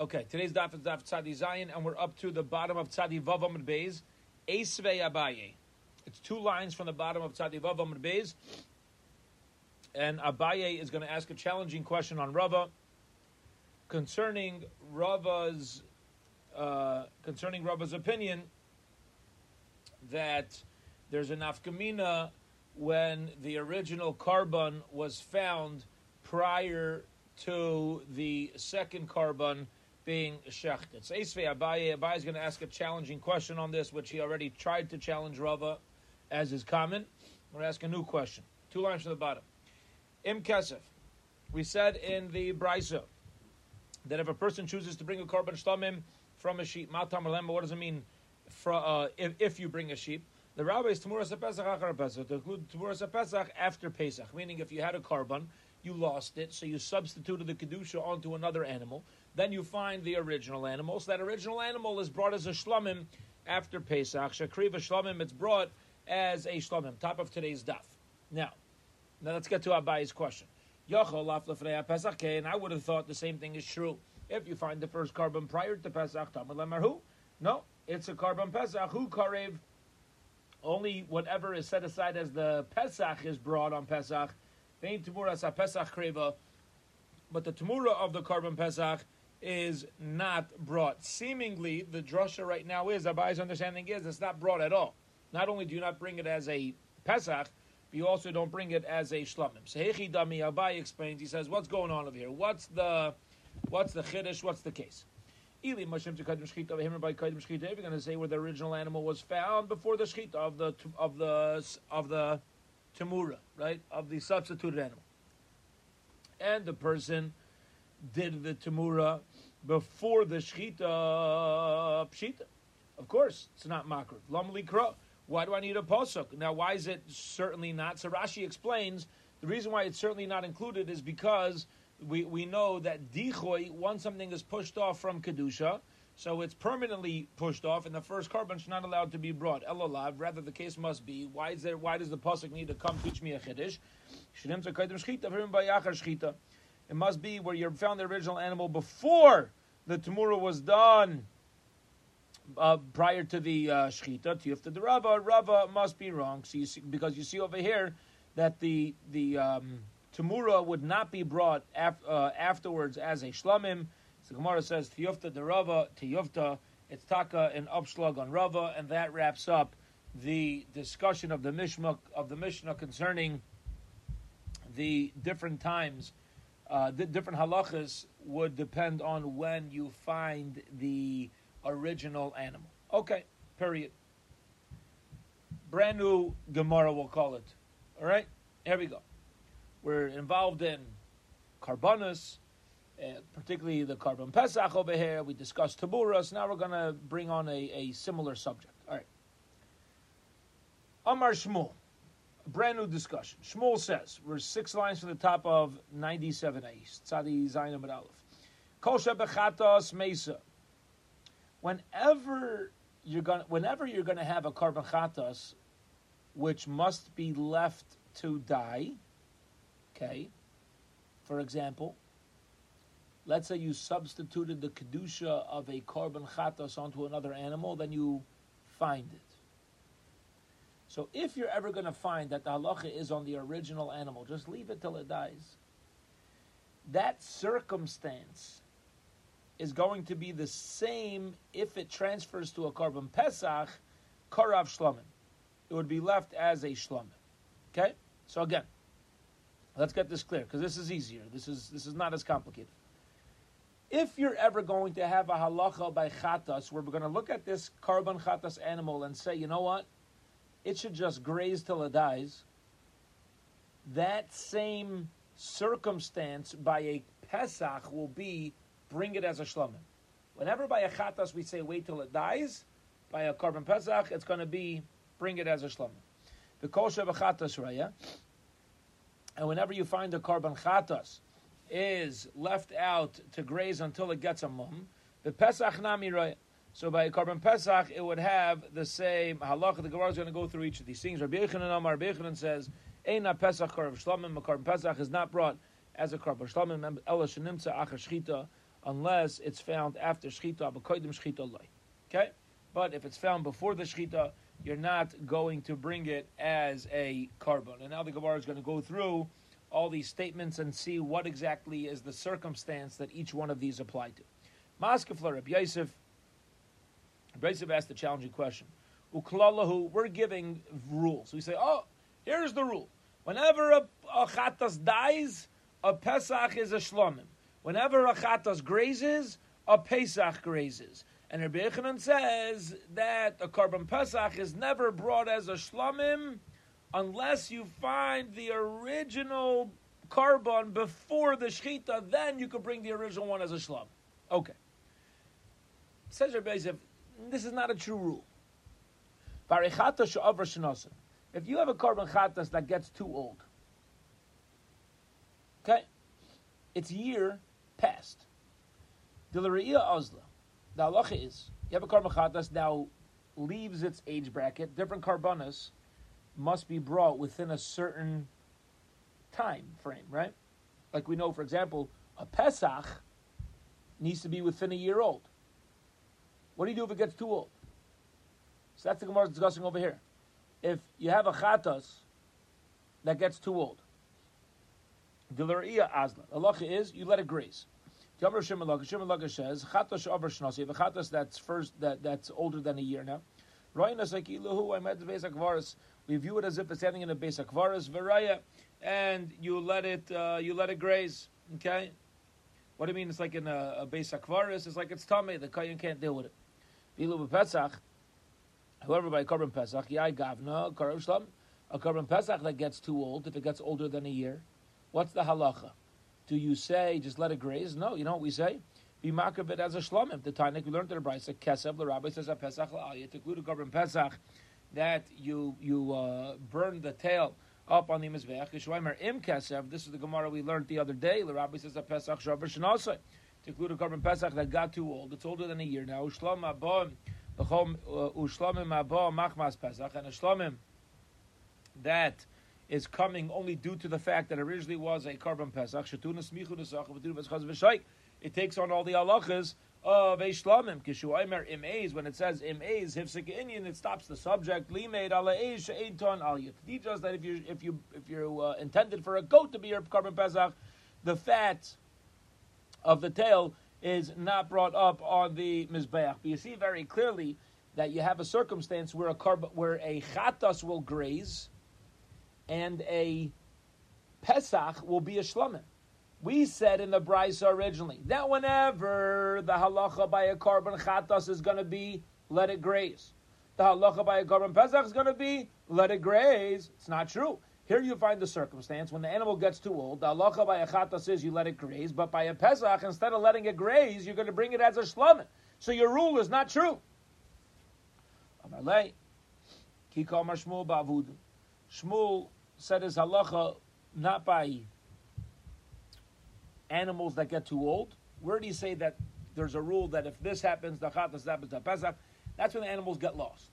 Okay, today's daf is daf Tzadi Zayin, and we're up to the bottom of Tzadi Vav Amud Beis, Esvei Abaye. It's two lines from the bottom of Tzadi Vav Amud Beis, and Abaye is going to ask a challenging question on Rava concerning Rava's uh, concerning Rava's opinion that there's a nafkamina when the original korban was found prior to the second korban being shechted. So Esvei Abaye, Abaye is going to ask a challenging question on this, which he already tried to challenge Rava as is common. I'm going to ask a new question. Two lines from the bottom. Im Kesef. We said in the Brisa that if a person chooses to bring a korban shtamim from a sheep, matam what does it mean uh, if, if you bring a sheep? The rabbi is Tamuras Pesach Achar Pesach, to include Tamuras Pesach after Pesach, meaning if you had a korban, you lost it, so you substituted the Kedusha onto another animal, then you find the original animal. So that original animal is brought as a shlamim after Pesach. Shakriva shlamim, it's brought as a shlamim, top of today's daf. Now, now let's get to Abaye's question. And I would have thought the same thing is true. If you find the first korban prior to Pesach, no, it's a korban Pesach. Who karev? Only whatever is set aside as the Pesach is brought on Pesach. Vein Pesach kreva. But the Tamura of the korban Pesach is not brought. Seemingly, the drasha right now is, Abaye's understanding is, it's not brought at all. Not only do you not bring it as a Pesach, but you also don't bring it as a Shlamim. So Hechi Dami Abaye explains, he says, what's going on over here? What's the what's the Chiddush? What's the case? Ili Mashim to Kadim Shchita over him by Kadim Shchita. If you're going to say where the original animal was found before the Shchita of the of the of the Tamura, right? Of the substituted animal. And the person did the Tamura before the Shchita Pshita. Of course, it's not Makr. Lamli Kra. Why do I need a pasuk? Now, why is it certainly not? So Rashi explains the reason why it's certainly not included is because we, we know that dichoy, once something is pushed off from kedusha, so it's permanently pushed off, and the first korban is not allowed to be brought. Elolav, rather the case must be. Why is there? Why does the pasuk need to come teach me a chiddush? It must be where you found the original animal before the tamura was done uh, prior to the uh, shchita, tiyufta the Rava, Rava must be wrong. So you see, because you see over here that the the um, tamura would not be brought af, uh, afterwards as a shlamim. So Gemara says tiyufta the Rava, tiyufta. It's taka and upslug on Rava, and that wraps up the discussion of the Mishnah of the Mishnah concerning the different times. Uh, the different halachas would depend on when you find the original animal. Okay, period. Brand new Gemara, we'll call it. All right, here we go. We're involved in korbanos, uh, particularly the korban pesach over here. We discussed taburas. Now we're going to bring on a, a similar subject. All right. Amar Shmuel, brand new discussion. Shmuel says, we're six lines from the top of 97a, Tzadi Zayin Amid Aleph. Kol shebechatos mesa whenever you're going whenever you're going to have a korban chatas, which must be left to die, okay, for example, let's say you substituted the kedusha of a korban chatas onto another animal, then you find it. So if you're ever going to find that the halacha is on the original animal, just leave it till it dies. That circumstance is going to be the same if it transfers to a korban pesach, karav shlamim. It would be left as a shlamim. Okay? So again, let's get this clear because this is easier. This is this is not as complicated. If you're ever going to have a halacha by chatas, where we're going to look at this korban chatas animal and say, you know what, it should just graze till it dies. That same circumstance by a pesach will be bring it as a shlamim. Whenever by a chatas we say wait till it dies, by a korban pesach it's going to be bring it as a shlamim. The kosher of a chatas raya, and whenever you find a korban chatas is left out to graze until it gets a mum, the pesach nami raya. So by korban pesach, it would have the same halacha. The Gemara is going to go through each of these things. Rabbi Yechanan Amar Rabbi Yechanan says, "Eina pesach karv shlamim." A korban pesach is not brought as a korban shlamim. Ela shenimtza achar shchita unless it's found after shchita, b'koidim shchita loy. Okay, but if it's found before the shchita, you're not going to bring it as a korban. And now the Gemara is going to go through all these statements and see what exactly is the circumstance that each one of these apply to. Maskefler, Reb Yosef, Yosef asked a challenging question. Uklalahu, we're giving rules. We say, oh, here's the rule. Whenever a, a chatas dies, a Pesach is a shlomim. Whenever a chatas grazes, a Pesach grazes. And Rabbi Yechanan says that a korban Pesach is never brought as a shlomim unless you find the original korban before the shechita, then you could bring the original one as a shlom. Okay. Says Rabbi this is not a true rule. If you have a korban chatas that gets too old, okay, it's year past. Dilariya Ozla. The halacha is you have a korban chatas now leaves its age bracket. Different korbanos must be brought within a certain time frame, right? Like we know, for example, a Pesach needs to be within a year old. What do you do if it gets too old? So that's the Gemara discussing over here. If you have a chatas that gets too old, Dilariya Azla. The halacha is you let it graze. Yamar Shimon Shimon says chatas over shnasi. You have a chatas that's first that that's older than a year now. Roinas like iluhu I met the We view it as if it's standing in a basic akvaras varaya, and you let it uh, you let it graze. Okay. What do you mean? It's like in a, a base akvaris. It's like it's tummy. The kayan can't deal with it. Bilu Pesach. However, by korban Pesach, yai gavna karam shlam. A korban Pesach that gets too old, if it gets older than a year, what's the halacha? Do you say just let it graze? No, you know what we say. Be makabit as a shlomim. The Tainik we learned in the Brisa Kesev. The Rabbi says a Pesach la'aliyah to include a korban Pesach that you you uh, burn the tail up on the mizbeach. Yishwaimer im Kesev. This is the Gemara we learned the other day. The Rabbi says a Pesach shavar shenasai to include a korban Pesach that got too old. It's older than a year now. Ushlam abom ushlamim abom machmas Pesach and a shlomim that is coming only due to the fact that originally was a korban pesach. It takes on all the halachas of a shlamim. Kishu im eis when it says im eis hifsik inyan it stops the subject limeid ala eis she'eton al Just that if you if you if you uh, intended for a goat to be your korban pesach, the fat of the tail is not brought up on the mizbeach. But you see very clearly that you have a circumstance where a carb, where a chatas will graze and a Pesach will be a Shlamim. We said in the Brisa originally that whenever the halacha by a korban chatas is going to be let it graze, the halacha by a korban pesach is going to be let it graze. It's not true. Here you find the circumstance when the animal gets too old. The halacha by a chatas is you let it graze, but by a pesach instead of letting it graze, you're going to bring it as a shlamim. So your rule is not true. Shmuel said his halacha not by animals that get too old. Where do you say that there's a rule that if this happens, the chatas happens, the pesach, that's when the animals get lost.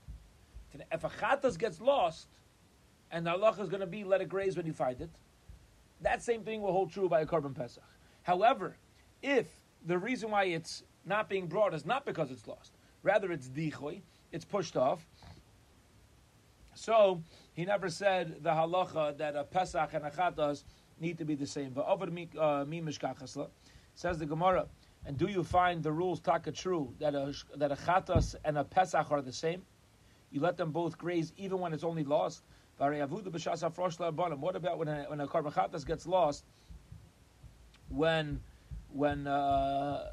If a chatas gets lost, and the halacha is going to be let it graze when you find it, that same thing will hold true by a korban pesach. However, if the reason why it's not being brought is not because it's lost, rather it's dichoy, it's pushed off, so he never said the halacha that a Pesach and a Chatas need to be the same. But over mi uh, says the Gemara, and do you find the rules taka true that a that a Chatas and a Pesach are the same? You let them both graze even when it's only lost. What about when a, when a korban chatas gets lost? When when uh,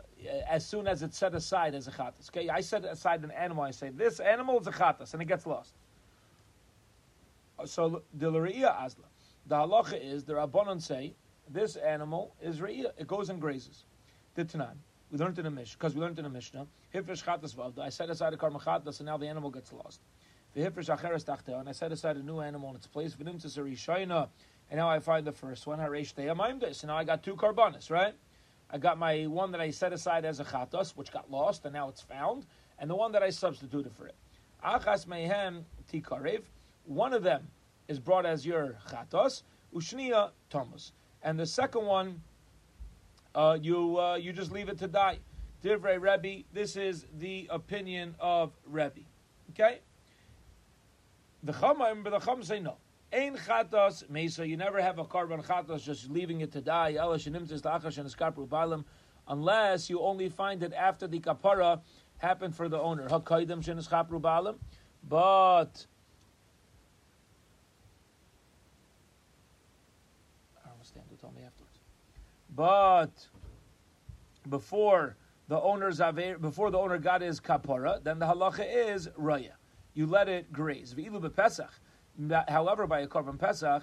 as soon as it's set aside as a chatas. Okay, I set aside an animal. I say this animal is a chatas, and it gets lost. So the Re'iyah Azla. The halacha is the Rabbanon say this animal is Re'iyah. It goes and grazes. The Tanan. We learned in the Mishnah because we learned in the Mishnah. Hifresh chatas vavda. I set aside a karma chatas, and now the animal gets lost. And I set aside a new animal in its place. And now I find the first one. Haresh So now I got two karbanis, right? I got my one that I set aside as a chatas, which got lost, and now it's found, and the one that I substituted for it. One of them is brought as your chatos, ushnia thomas, and the second one uh, you uh, you just leave it to die. Divrei Rebbe, this is the opinion of Rebbe. Okay? The Chama, but the Chama say no. Ein chatos mesa. You never have a korban chatos just leaving it to die. Unless you only find it after the kapara happened for the owner. Hakaidim shenis chapru balim. But I don't told me afterwards. But before the owner's before the owner got his kapara, then the halacha is raya. You let it graze. However, by a korban pesach,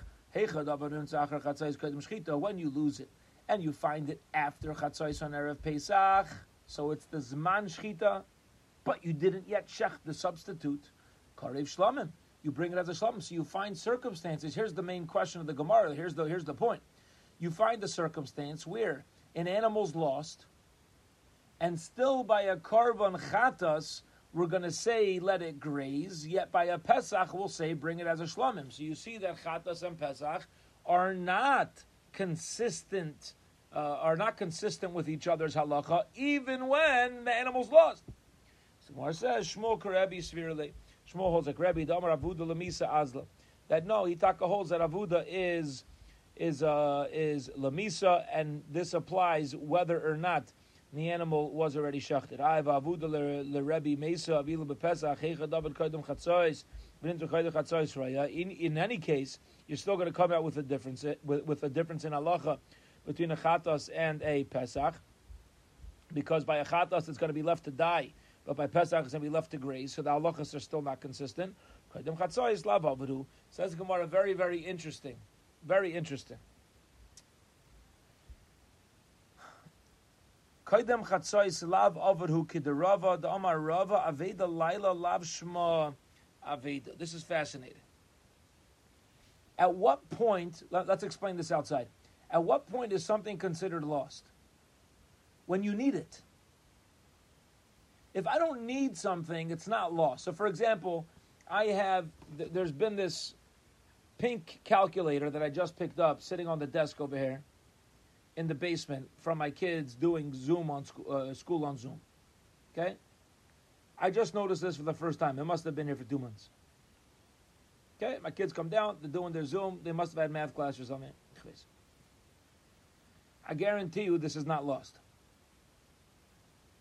when you lose it and you find it after chatzais on erev pesach, so it's the zman shchita, but you didn't yet shech the substitute karev shlamim. You bring it as a shlamim, so you find circumstances. Here's the main question of the Gemara. Here's the here's the point. You find the circumstance where an animal's lost, and still by a korban chatas we're going to say let it graze, yet by a Pesach we'll say bring it as a shlamim. So you see that Chatas and Pesach are not consistent, uh, are not consistent with each other's halacha, even when the animal's lost. So Gemara says Shmuel Karebi Svirle. Shmuel holds like Rebbe Damar Avuda Lamisa Azla. That no, Hitaka holds that Avuda is is uh, is Lamisa, and this applies whether or not the animal was already shachted. I avuda leRebbe Mesa avilu bepesach heicha david kaidem chatzois uh, in in any case, you're still going to come out with a difference uh, with, with a difference in halacha between a chatas and a pesach, because by a chatas it's going to be left to die, but by pesach it's going to be left to graze. So the halachas are still not consistent. Kaidem chatzois lav avadu says Gemara very very interesting, very interesting. Kaidem chatzais lav avadhu kiderava the amar rava aveda laila lav shma aveda. This is fascinating. At what point? Let, us explain this outside. At what point is something considered lost? When you need it. If I don't need something, it's not lost. So, for example, I have. There's been this pink calculator that I just picked up, sitting on the desk over here in the basement from my kids doing Zoom on school, uh, school on Zoom. Okay? I just noticed this for the first time. It must have been here for two months. Okay? My kids come down, they're doing their Zoom. They must have had math class or something. I guarantee you this is not lost.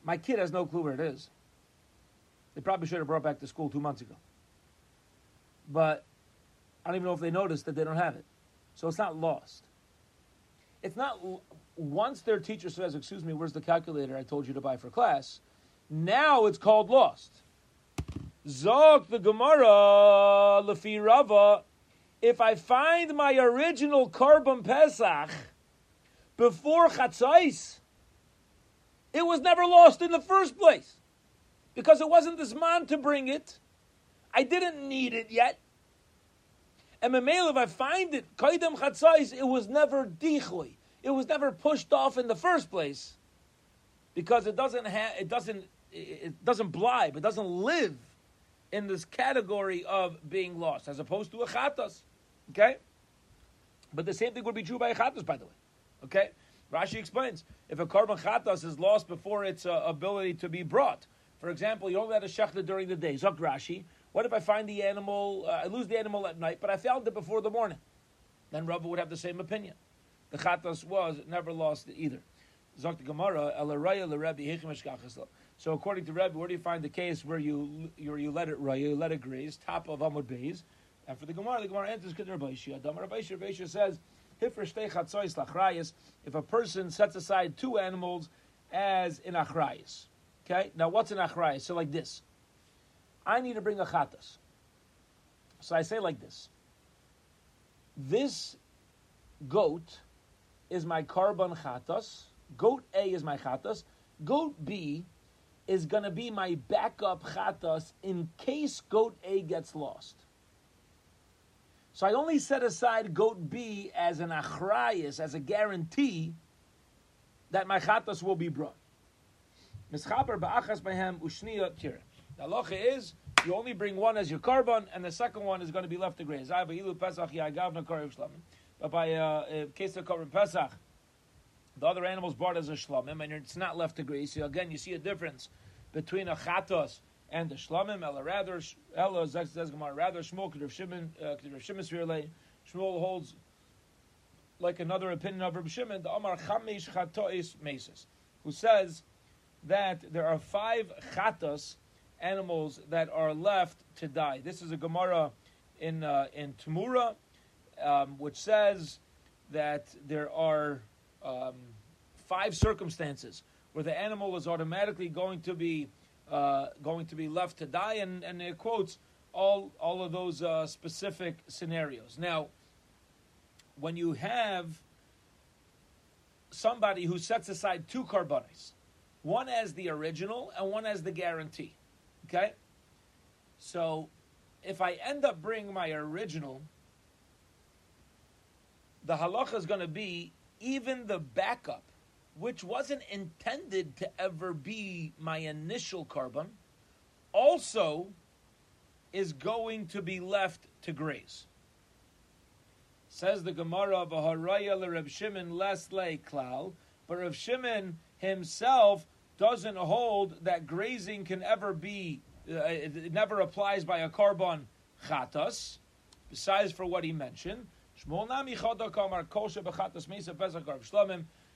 My kid has no clue where it is. They probably should have brought back to school two months ago. But I don't even know if they noticed that they don't have it. So it's not lost. It's not once their teacher says, "Excuse me, where's the calculator I told you to buy for class?" Now it's called lost. Zok the Gemara lefi Rava. If I find my original korban pesach before chatzais, it was never lost in the first place because it wasn't this man to bring it. I didn't need it yet. And Memel, if I find it, Kaidem Chatzais, it was never dichui. It was never pushed off in the first place. Because it doesn't have it doesn't it doesn't blibe, it doesn't live in this category of being lost, as opposed to a chatas. Okay? But the same thing would be true by a chatas, by the way. Okay? Rashi explains if a korban chatas is lost before its uh, ability to be brought. For example, you only had a shechta during the day. Zok Rashi, what if I find the animal, uh, I lose the animal at night, but I found it before the morning? Then Rava would have the same opinion. The chatas was never lost either. So according to Rebbe, where do you find the case where you where you let it raya, you let it graze, top of Amud Beis? And for the Gemara, the Gemara enters Kedar Baishia. Damar Baishia says, if a person sets aside two animals as in achrayas. Okay? Now what's an achrayas? So like this. I need to bring a chatas. So I say like this. This goat is my korban chatas. Goat A is my chatas. Goat B is going to be my backup chatas in case goat A gets lost. So I only set aside goat B as an achrayas, as a guarantee that my chatas will be brought. Mischaber ba'achas behem ushniya tira. The halacha is you only bring one as your korban, and the second one is going to be left to graze. But by uh, case of korban pesach, The other animals brought as a shlamim, and it's not left to graze. So again, you see a difference between a chatos and the shlamim. Ella rather, Ella rather Shmuel Rav Shimon, uh, Rav Shimon Shmuel holds like another opinion of Rav Shimon, the Amar Chamish Chatois Meses, who says that there are five chatos animals that are left to die. This is a Gemara in uh, in Tamura, um, which says that there are um, five circumstances where the animal is automatically going to be uh, going to be left to die, and, and it quotes all all of those uh, specific scenarios. Now, when you have somebody who sets aside two korbanos, one as the original and one as the guarantee, okay? So, if I end up bringing my original, the halacha is going to be even the backup, which wasn't intended to ever be my initial korban, also is going to be left to graze. Says the Gemara of Haraya Reb Shimon less lay klal, but Reb Shimon himself doesn't hold that grazing can ever be, uh, it never applies by a korban chatas, besides for what he mentioned.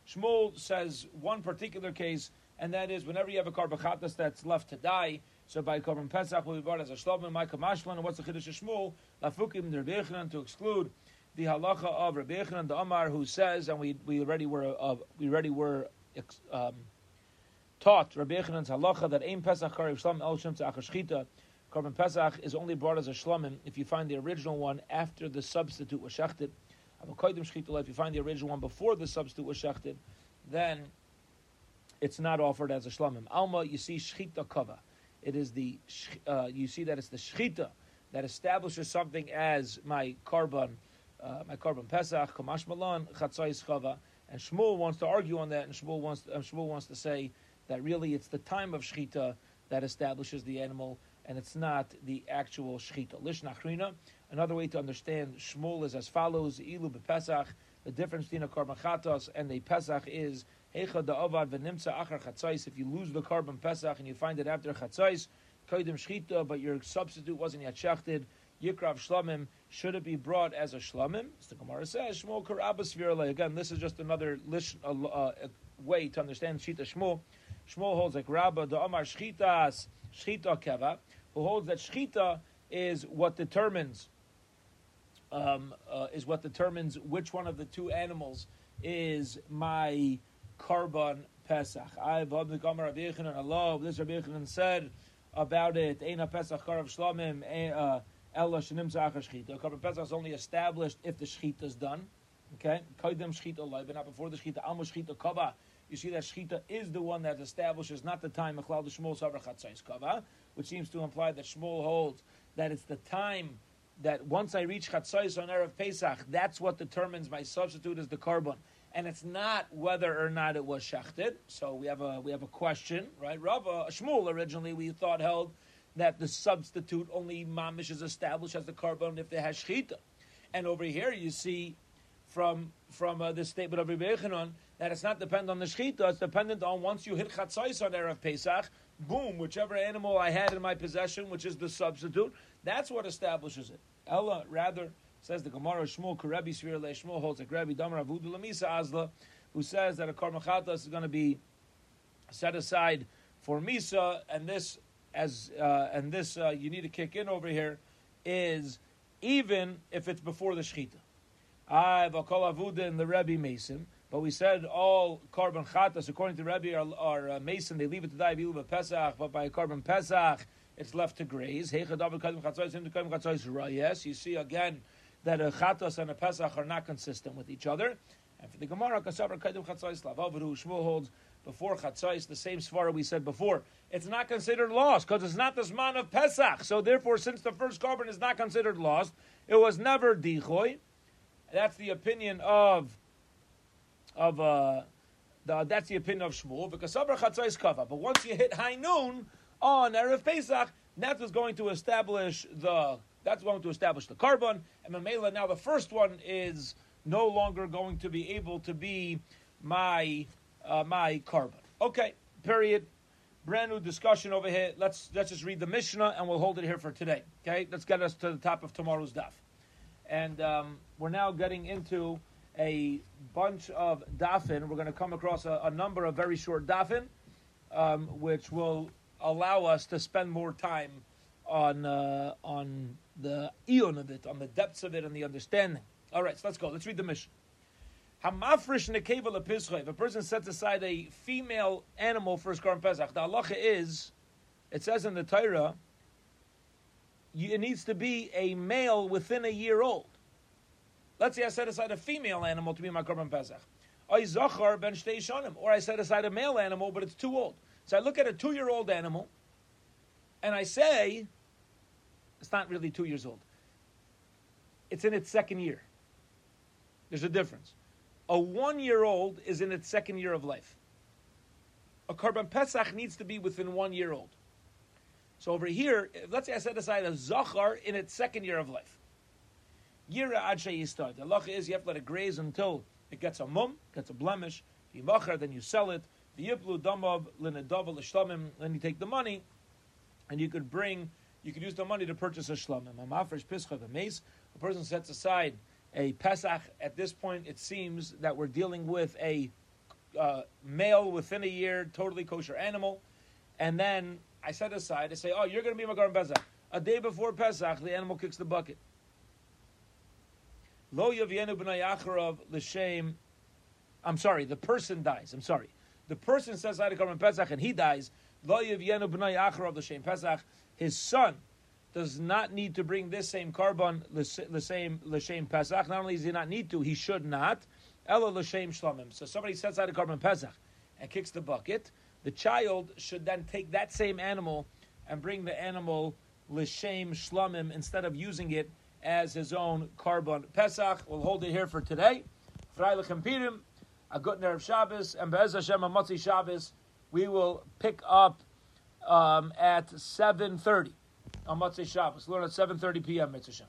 Shmuel says one particular case, and that is whenever you have a karbachatas that's left to die, so by Korban Pesach will be brought as a shlomim, Micah Mashlan, and what's the Chiddush of Shmuel? Lafukim Nerbechanan to exclude the halacha of Rabbi Yechanan the Amar, who says, and we, we already were uh, we already were um, taught Rabbi Yechanan's halacha that Ein Pesach Karev Shlam El Shem Shchita. Korban Pesach is only brought as a shlamim if you find the original one after the substitute was shechted. If you find the original one before the substitute was shechted, then it's not offered as a shlamim. Alma, you see shchita kava. It is the uh, you see that it's the shchita that establishes something as my korban uh, my korban pesach, kamash malan, chatzais chava, and Shmuel wants to argue on that, and Shmuel wants uh, Shmuel wants to say that really it's the time of shechita that establishes the animal, and it's not the actual shechita. Lish nachrina. Another way to understand Shmuel is as follows: Ilu bepesach. The difference between a korban chatos and a pesach is hecha da'avad v'nimtza achar chatzais. If you lose the korban pesach and you find it after chatzais, koidim shechita, but your substitute wasn't yet shechted, yikrav shlamim should it be brought as a shlamim? As the Gemara says, Shmuel. Again, this is just another lish, uh, uh, way to understand Shita Shmuel. Shmuel holds like Rabba, the Amar Shchitas, Shchita Keva, who holds that Shchita is what determines um, uh, is what determines which one of the two animals is my korban Pesach. I've the Gemara Rabbi Yechanan Allah. This Rabbi Yechanan said about it. Eina Pesach Karav Shlamim. Uh, Ella shenim zachar shchita. Korban Pesach is only established if the shchita is done. Okay, kaidem shchita but not before the shchita. Almo shchita kava. You see that shchita is the one that establishes not the time of the Shmuel savar kava, which seems to imply that Shmuel holds that it's the time that once I reach chatzais on erev Pesach, that's what determines my substitute as the korban, and it's not whether or not it was shechted. So we have a we have a question, right? Rava Shmuel originally we thought held that the substitute only mamish is established as the korban if they has shchita. And over here you see from from uh, the statement of Yechanan that it's not dependent on the shchita, it's dependent on once you hit chatzais on Erev Pesach, boom, whichever animal I had in my possession, which is the substitute, that's what establishes it. Ella, rather, says the Gemara, Shmuel Karebi Svir Le Shmuel holds a Grebi Damar Avudu Lamisa Azla, who says that a korban chatas is going to be set aside for Misa, and this as uh, and this uh, you need to kick in over here is even if it's before the shechita. I v'kol avuda in the Rebbe Mason, but we said all korban chatas according to Rebbe are, are uh, Mason. They leave it to die by Pesach, but by korban Pesach it's left to graze. Yes, you see again that a chatas and a Pesach are not consistent with each other. And for the Gemara, holds before Chatzais, the same svara we said before. It's not considered lost because it's not the Zman of Pesach. So therefore, since the first korban is not considered lost, it was never Dichoy. That's the opinion of of uh, the, that's the opinion of Shmuel. Because Sabra Chatzais Kava. But once you hit high noon on Erev Pesach, that was going to establish the that's going to establish the korban And Mamela, now the first one is no longer going to be able to be my uh, my korban. Okay, period. Brand new discussion over here. Let's let's just read the Mishnah and we'll hold it here for today. Okay, let's get us to the top of tomorrow's daf, and um, we're now getting into a bunch of dafin. We're going to come across a, a number of very short dafin, um, which will allow us to spend more time on uh, on the eon of it, on the depths of it, and the understanding. All right, so let's go. Let's read the Mishnah. Hamafrish nekeva lepischa. If a person sets aside a female animal for his korban pesach, the halacha is, it says in the Torah, it needs to be a male within a year old. Let's say I set aside a female animal to be my korban pesach. I zachar ben shtei or I set aside a male animal, but it's too old. So I look at a two-year-old animal, and I say, it's not really two years old. It's in its second year. There's a difference. A one-year-old is in its second year of life. A korban pesach needs to be within one year old. So over here, let's say I set aside a zachar in its second year of life. Yira ad yistad. The halacha is you have to let it graze until it gets a mum, gets a blemish. If then you sell it. V'yiplu damav l'nedav l'shlamim. Then you take the money, and you could bring, you could use the money to purchase a shlamim. A mafresh pischa v'meis. A person sets aside a pesach. At this point, it seems that we're dealing with a uh, male within a year, totally kosher animal, and then I set aside. I say, "Oh, you're going to be my korban pesach." A day before Pesach, the animal kicks the bucket. Lo yavienu b'nayacharov l'shem. I'm sorry, the person dies. I'm sorry. The person says korban Pesach and he dies. Lo yavienu b'nayacharov l'shem Pesach. His son does not need to bring this same korban, the same l'shem Pesach. Not only does he not need to, he should not. Ella l'shem shlamim. So somebody sets out a korban Pesach and kicks the bucket. The child should then take that same animal and bring the animal l'shem shlamim instead of using it as his own korban Pesach. We'll hold it here for today. Freilichem Pirim, a good Erev Shabbos, and Be'ez Hashem a Shabbos. We will pick up um, at 7.30 on Motzei Shabbos. Learn at 7.30 p.m. Mitzvah